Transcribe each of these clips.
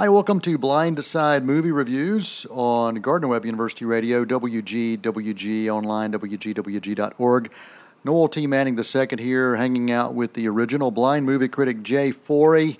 Hi, welcome to Blindside Movie Reviews on Gardner Webb University Radio, WGWG online, WGWG.org. Noel T. Manning II here, hanging out with the original blind movie critic Jay Forey.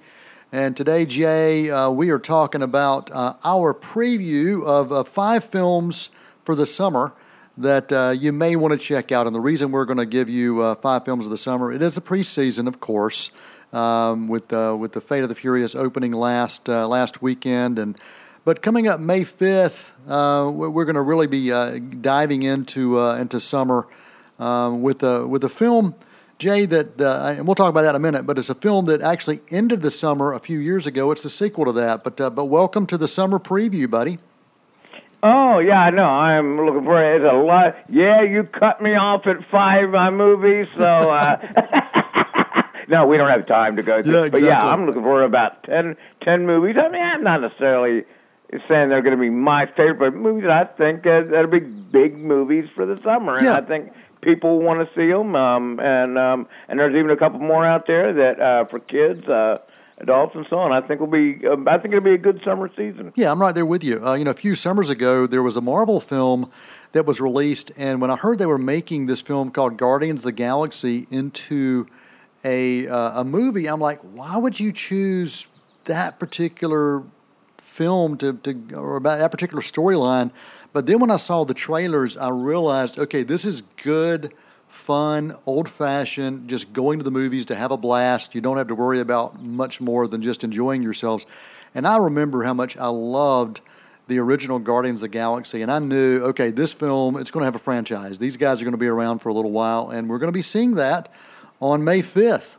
And today, Jay, uh, we are talking about uh, our preview of uh, five films for the summer that uh, you may want to check out. And the reason we're going to give you uh, five films of the summer, it is the preseason, of course um, with uh, with the Fate of the Furious opening last uh, last weekend, and but coming up May fifth, uh, we're going to really be uh, diving into uh, into summer um, with a with a film. Jay, that uh, and we'll talk about that in a minute, but it's a film that actually ended the summer a few years ago. It's the sequel to that, but but welcome to the summer preview, buddy. Oh yeah, I know. I'm looking for it. It's a lot. Yeah, you cut me off at five my movies, so no, we don't have time to go through. Yeah, exactly. But yeah, I'm looking for about 10, 10 movies. I mean, I'm not necessarily saying they're going to be my favorite but movies. I think uh, that'll be big movies for the summer, yeah. and I think people want to see them. Um, and um, and there's even a couple more out there that uh, for kids. Uh, adults and so on. I think will be. Um, I think it'll be a good summer season. Yeah, I'm right there with you. Uh, you know, a few summers ago, there was a Marvel film that was released, and when I heard they were making this film called Guardians of the Galaxy into a uh, a movie, I'm like, why would you choose that particular film to, to or about that particular storyline? But then when I saw the trailers, I realized, okay, this is good, fun, old fashioned, just going to the movies to have a blast. You don't have to worry about much more than just enjoying yourselves. And I remember how much I loved the original Guardians of the Galaxy, and I knew, okay, this film, it's going to have a franchise. These guys are going to be around for a little while, and we're going to be seeing that on May 5th.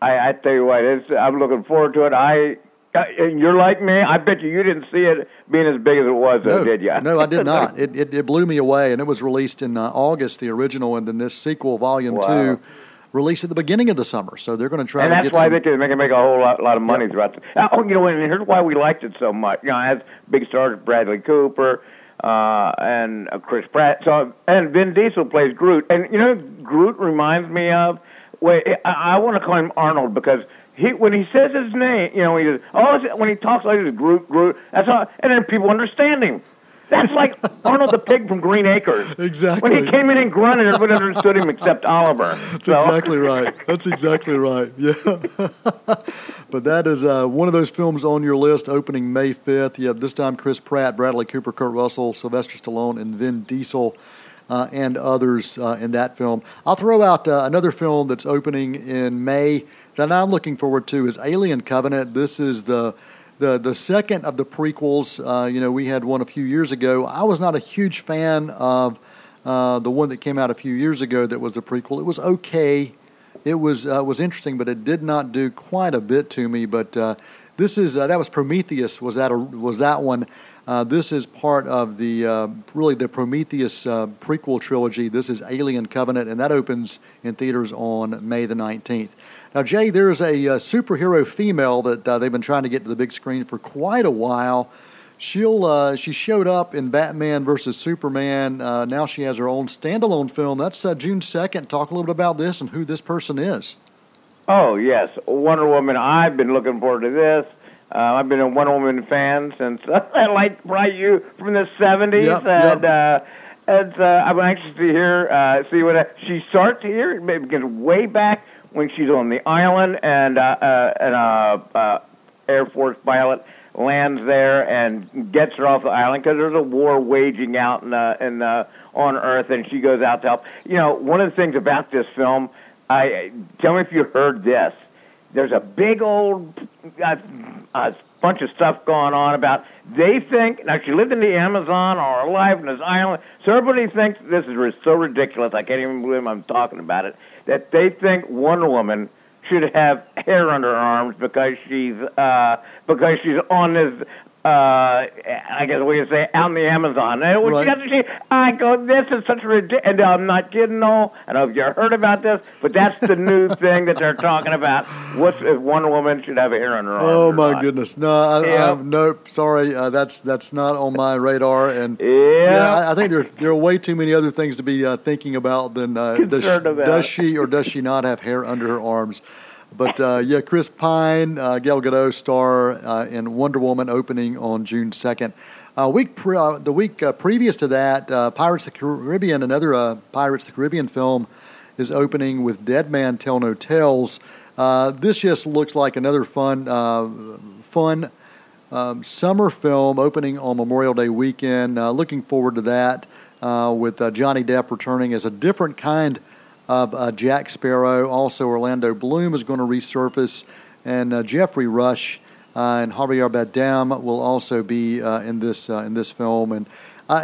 I, I tell you what, it's, I'm looking forward to it. I uh, you're like me. I bet you you didn't see it being as big as it was, though, no, did you? no, I did not. It, it, it blew me away, and it was released in uh, August, the original, and then this sequel, Volume wow. Two, released at the beginning of the summer. So they're going to try and to that's why some, they can make, make a whole lot, lot of money Yep. throughout. The, oh, you know, and here's why we liked it so much. You know, has big stars Bradley Cooper uh, and uh, Chris Pratt. So and Vin Diesel plays Groot, and you know, Groot reminds me of. Wait, I, I want to call him Arnold because he when he says his name, you know, he says, oh, when he talks like this, Groot, Groot. That's how, and then people understand him. That's like Arnold the pig from Green Acres. Exactly. When he came in and grunted, everybody understood him except Oliver. That's exactly right. That's exactly right. Yeah. but that is uh, one of those films on your list opening May 5th. You have this time Chris Pratt, Bradley Cooper, Kurt Russell, Sylvester Stallone, and Vin Diesel. Uh, and others uh, in that film. I'll throw out uh, another film that's opening in May that I'm looking forward to is Alien Covenant. This is the the the second of the prequels. Uh, you know, we had one a few years ago. I was not a huge fan of uh, the one that came out a few years ago that was the prequel. It was okay. It was uh, was interesting, but it did not do quite a bit to me. But uh, this is uh, that was Prometheus. Was that a, was that one? Uh, this is part of the uh, really the Prometheus prequel trilogy. This is Alien Covenant, and that opens in theaters on May the nineteenth. Now, Jay, there is a, superhero female that they've been trying to get to the big screen for quite a while. She'll uh, she showed up in Batman versus Superman. Uh, now she has her own standalone film. That's uh, June second. Talk a little bit about this and who this person is. Oh yes, Wonder Woman. I've been looking forward to this. Uh, I've been a Wonder Woman fan since I like right you from the seventies, Yep, and yep. uh, and uh, I'm anxious to hear uh, see what she starts here. It begins way back when she's on the island, and uh, uh, and uh, uh, Air Force pilot lands there and gets her off the island because there's a war waging out in uh, in uh, on Earth, and she goes out to help. You know, one of the things about this film, I tell me if you heard this. There's a big old uh, uh, bunch of stuff going on about they think now she lived in the Amazon or alive in this island, so everybody thinks this is so ridiculous. I can't even believe I'm talking about it. That they think Wonder Woman should have hair under her arms because she's uh, because she's on this. Uh, I guess we could say out in the Amazon. And when Right. she got to she, I go, this is such a ridiculous. And I'm not kidding, no. I don't know if you heard about this, but that's the new thing that they're talking about. What's if Wonder Woman should have hair under her arms? Oh my not? goodness! No, I, Yeah. I, nope. Sorry, uh, that's that's not on my radar. And Yeah. I, I think there there are way too many other things to be uh, thinking about than uh, does, about. does she or does she not have hair under her arms. But uh, yeah, Chris Pine, uh, Gal Gadot star uh, in Wonder Woman opening on June 2nd. Uh, week pre- uh, the week uh, previous to that, uh, Pirates of the Caribbean, another Pirates of the Caribbean film, is opening with Dead Men Tell No Tales. This just looks like another fun, fun um, summer film opening on Memorial Day weekend. Looking forward to that with Johnny Depp returning as a different kind of uh, Jack Sparrow. Also, Orlando Bloom is going to resurface, and uh, Geoffrey Rush uh, and Javier Bardem will also be in this in this film. And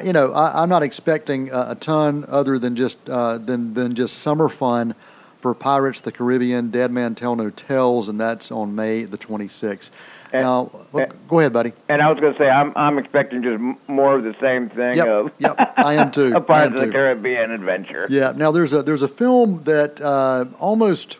you know, I, I'm not expecting a, a ton other than just than than just summer fun for Pirates of the Caribbean, Dead Men Tell No Tales, and that's on May the 26th. And- now, look, go ahead, buddy. And I was going to say, I'm I'm expecting just more of the same thing Yep, of yep, I am too. a Pirates of the too. Caribbean adventure. Yeah. Now there's a there's a film that uh, almost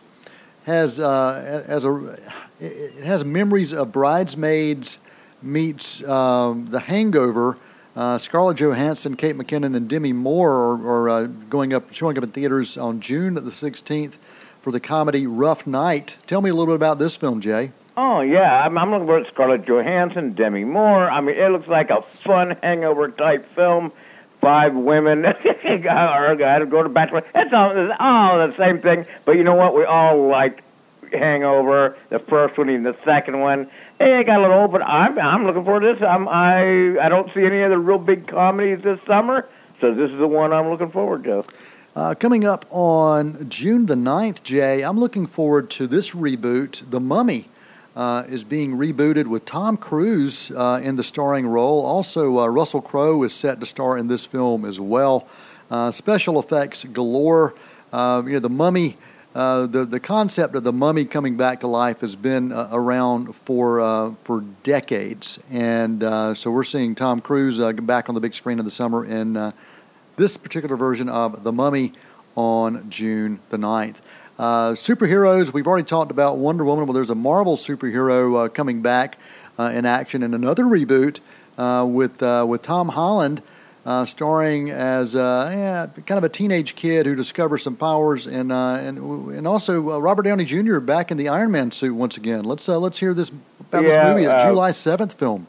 has uh, as a it has memories of Bridesmaids meets um, The Hangover. Uh, Scarlett Johansson, Kate McKinnon, and Demi Moore are, are uh, going up showing up in theaters on June the 16th for the comedy Rough Night. Tell me a little bit about this film, Jay. Oh yeah, I'm, I'm looking for Scarlett Johansson, Demi Moore. I mean, it looks like a fun hangover type film. Five women or to go to bachelor. It's all, it's all the same thing. But you know what? We all like Hangover, the first one, even the second one. Hey, it got a little old, but I'm I'm looking forward to this. I'm, I I don't see any other real big comedies this summer, so this is the one I'm looking forward to. Uh, coming up on June the 9th, Jay, I'm looking forward to this reboot. The Mummy uh, is being rebooted with Tom Cruise uh, in the starring role. Also, uh, Russell Crowe is set to star in this film as well. Uh, special effects galore. Uh, you know, the Mummy. The the concept of the mummy coming back to life has been around for for decades, and so we're seeing Tom Cruise back on the big screen in the summer in this particular version of The Mummy on June the 9th. Uh, superheroes, we've already talked about Wonder Woman. Well, there's a Marvel superhero uh, coming back uh, in action in another reboot uh, with, uh, with Tom Holland uh, starring as yeah, kind of a teenage kid who discovers some powers, and, uh, and, and also uh, Robert Downey Jr. back in the Iron Man suit once again. Let's, uh, let's hear this about this movie, a uh, July 7th film.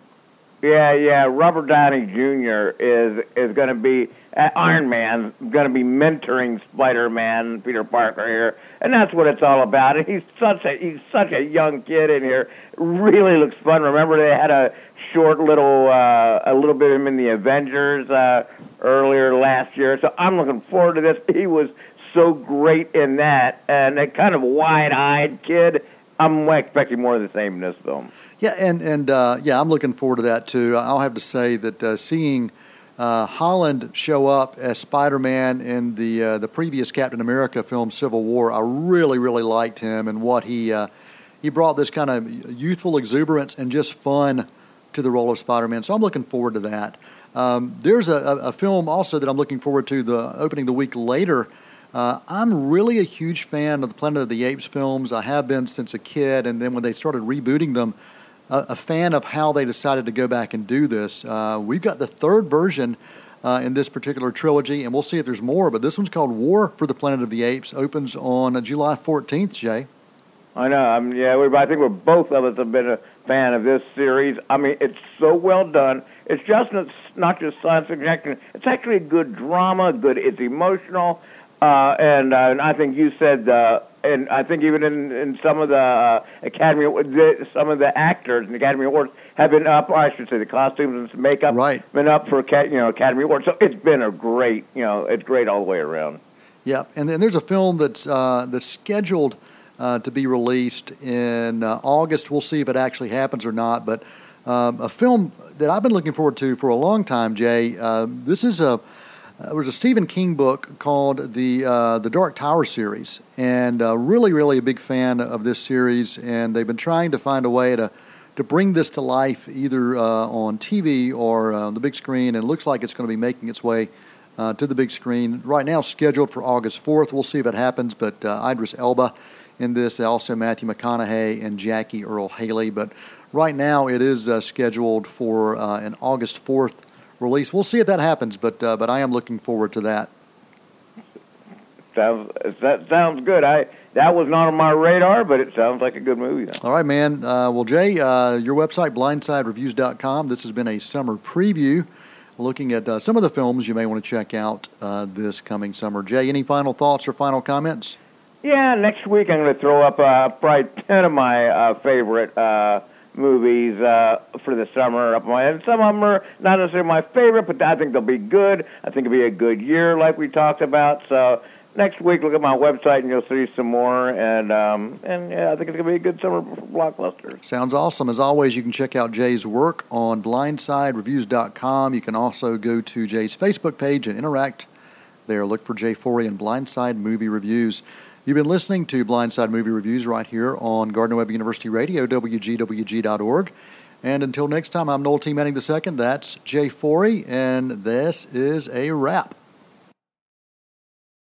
Yeah, yeah. Robert Downey Jr. is is going to be uh, Iron Man, going to be mentoring Spider Man, Peter Parker here, and that's what it's all about. And he's such a he's such a young kid in here. Really looks fun. Remember they had a short little uh, a little bit of him in the Avengers uh, earlier last year. So I'm looking forward to this. He was so great in that, and a kind of wide eyed kid. I'm expecting more of the same in this film. Yeah, and and uh, yeah, I'm looking forward to that too. I'll have to say that uh, seeing uh, Holland show up as Spider-Man in the uh, the previous Captain America film, Civil War, I really really liked him and what he uh, he brought this kind of youthful exuberance and just fun to the role of Spider-Man. So I'm looking forward to that. Um, there's a, a, film also that I'm looking forward to the opening the week later. Uh, I'm really a huge fan of the Planet of the Apes films. I have been since a kid, and then when they started rebooting them, a, a fan of how they decided to go back and do this. Uh, we've got the third version uh, in this particular trilogy, and we'll see if there's more. But this one's called War for the Planet of the Apes. Opens on July 14th. Jay. I know. I'm, yeah, we, I think we're both of us have been a fan of this series. I mean, it's so well done. It's just not just science fiction. It's actually a good drama. Good. It's emotional, uh, and, uh, and I think you said, uh, and I think even in, in some of the uh, Academy, the, some of the actors in the Academy Awards have been up. I should say, the costumes and makeup Right. been up for you know Academy Awards. So it's been a great, you know, it's great all the way around. Yeah, and then there's a film that's uh, that's scheduled uh, to be released in uh, August. We'll see if it actually happens or not. But um, a film that I've been looking forward to for a long time, Jay. Uh, this is a there was a Stephen King book called the uh, the Dark Tower series, and uh, really, really a big fan of this series. And they've been trying to find a way to to bring this to life, either uh, on TV or uh, the big screen. And it looks like it's going to be making its way uh, to the big screen. Right now, scheduled for August 4th. We'll see if it happens. But uh, Idris Elba in this, also Matthew McConaughey and Jackie Earle Haley. But right now, it is uh, scheduled for uh, an August 4th release. We'll see if that happens. But uh, but I am looking forward to that. sounds that sounds good. I that was not on my radar, but it sounds like a good movie. Though. All right, man. Uh, well, Jay, uh, your website, blindsidereviews.com. This has been a summer preview looking at uh, some of the films you may want to check out uh, this coming summer. Jay, any final thoughts or final comments? Yeah, next week I'm going to throw up uh, probably 10 of my uh, favorite uh, movies uh, for the summer. Up my, and some of them are not necessarily my favorite, but I think they'll be good. I think it'll be a good year, like we talked about. So next week, look at my website and you'll see some more. And um, and yeah, I think it's to be a good summer for blockbusters. Sounds awesome. As always, you can check out Jay's work on blindsidereviews.com. You can also go to Jay's Facebook page and interact there. Look for Jay Forey and Blindside Movie Reviews. You've been listening to Blindside Movie Reviews right here on Gardner Webb University Radio, WGWG.org. And until next time, I'm Noel T. Manning II. That's Jay Forey, and this is a wrap.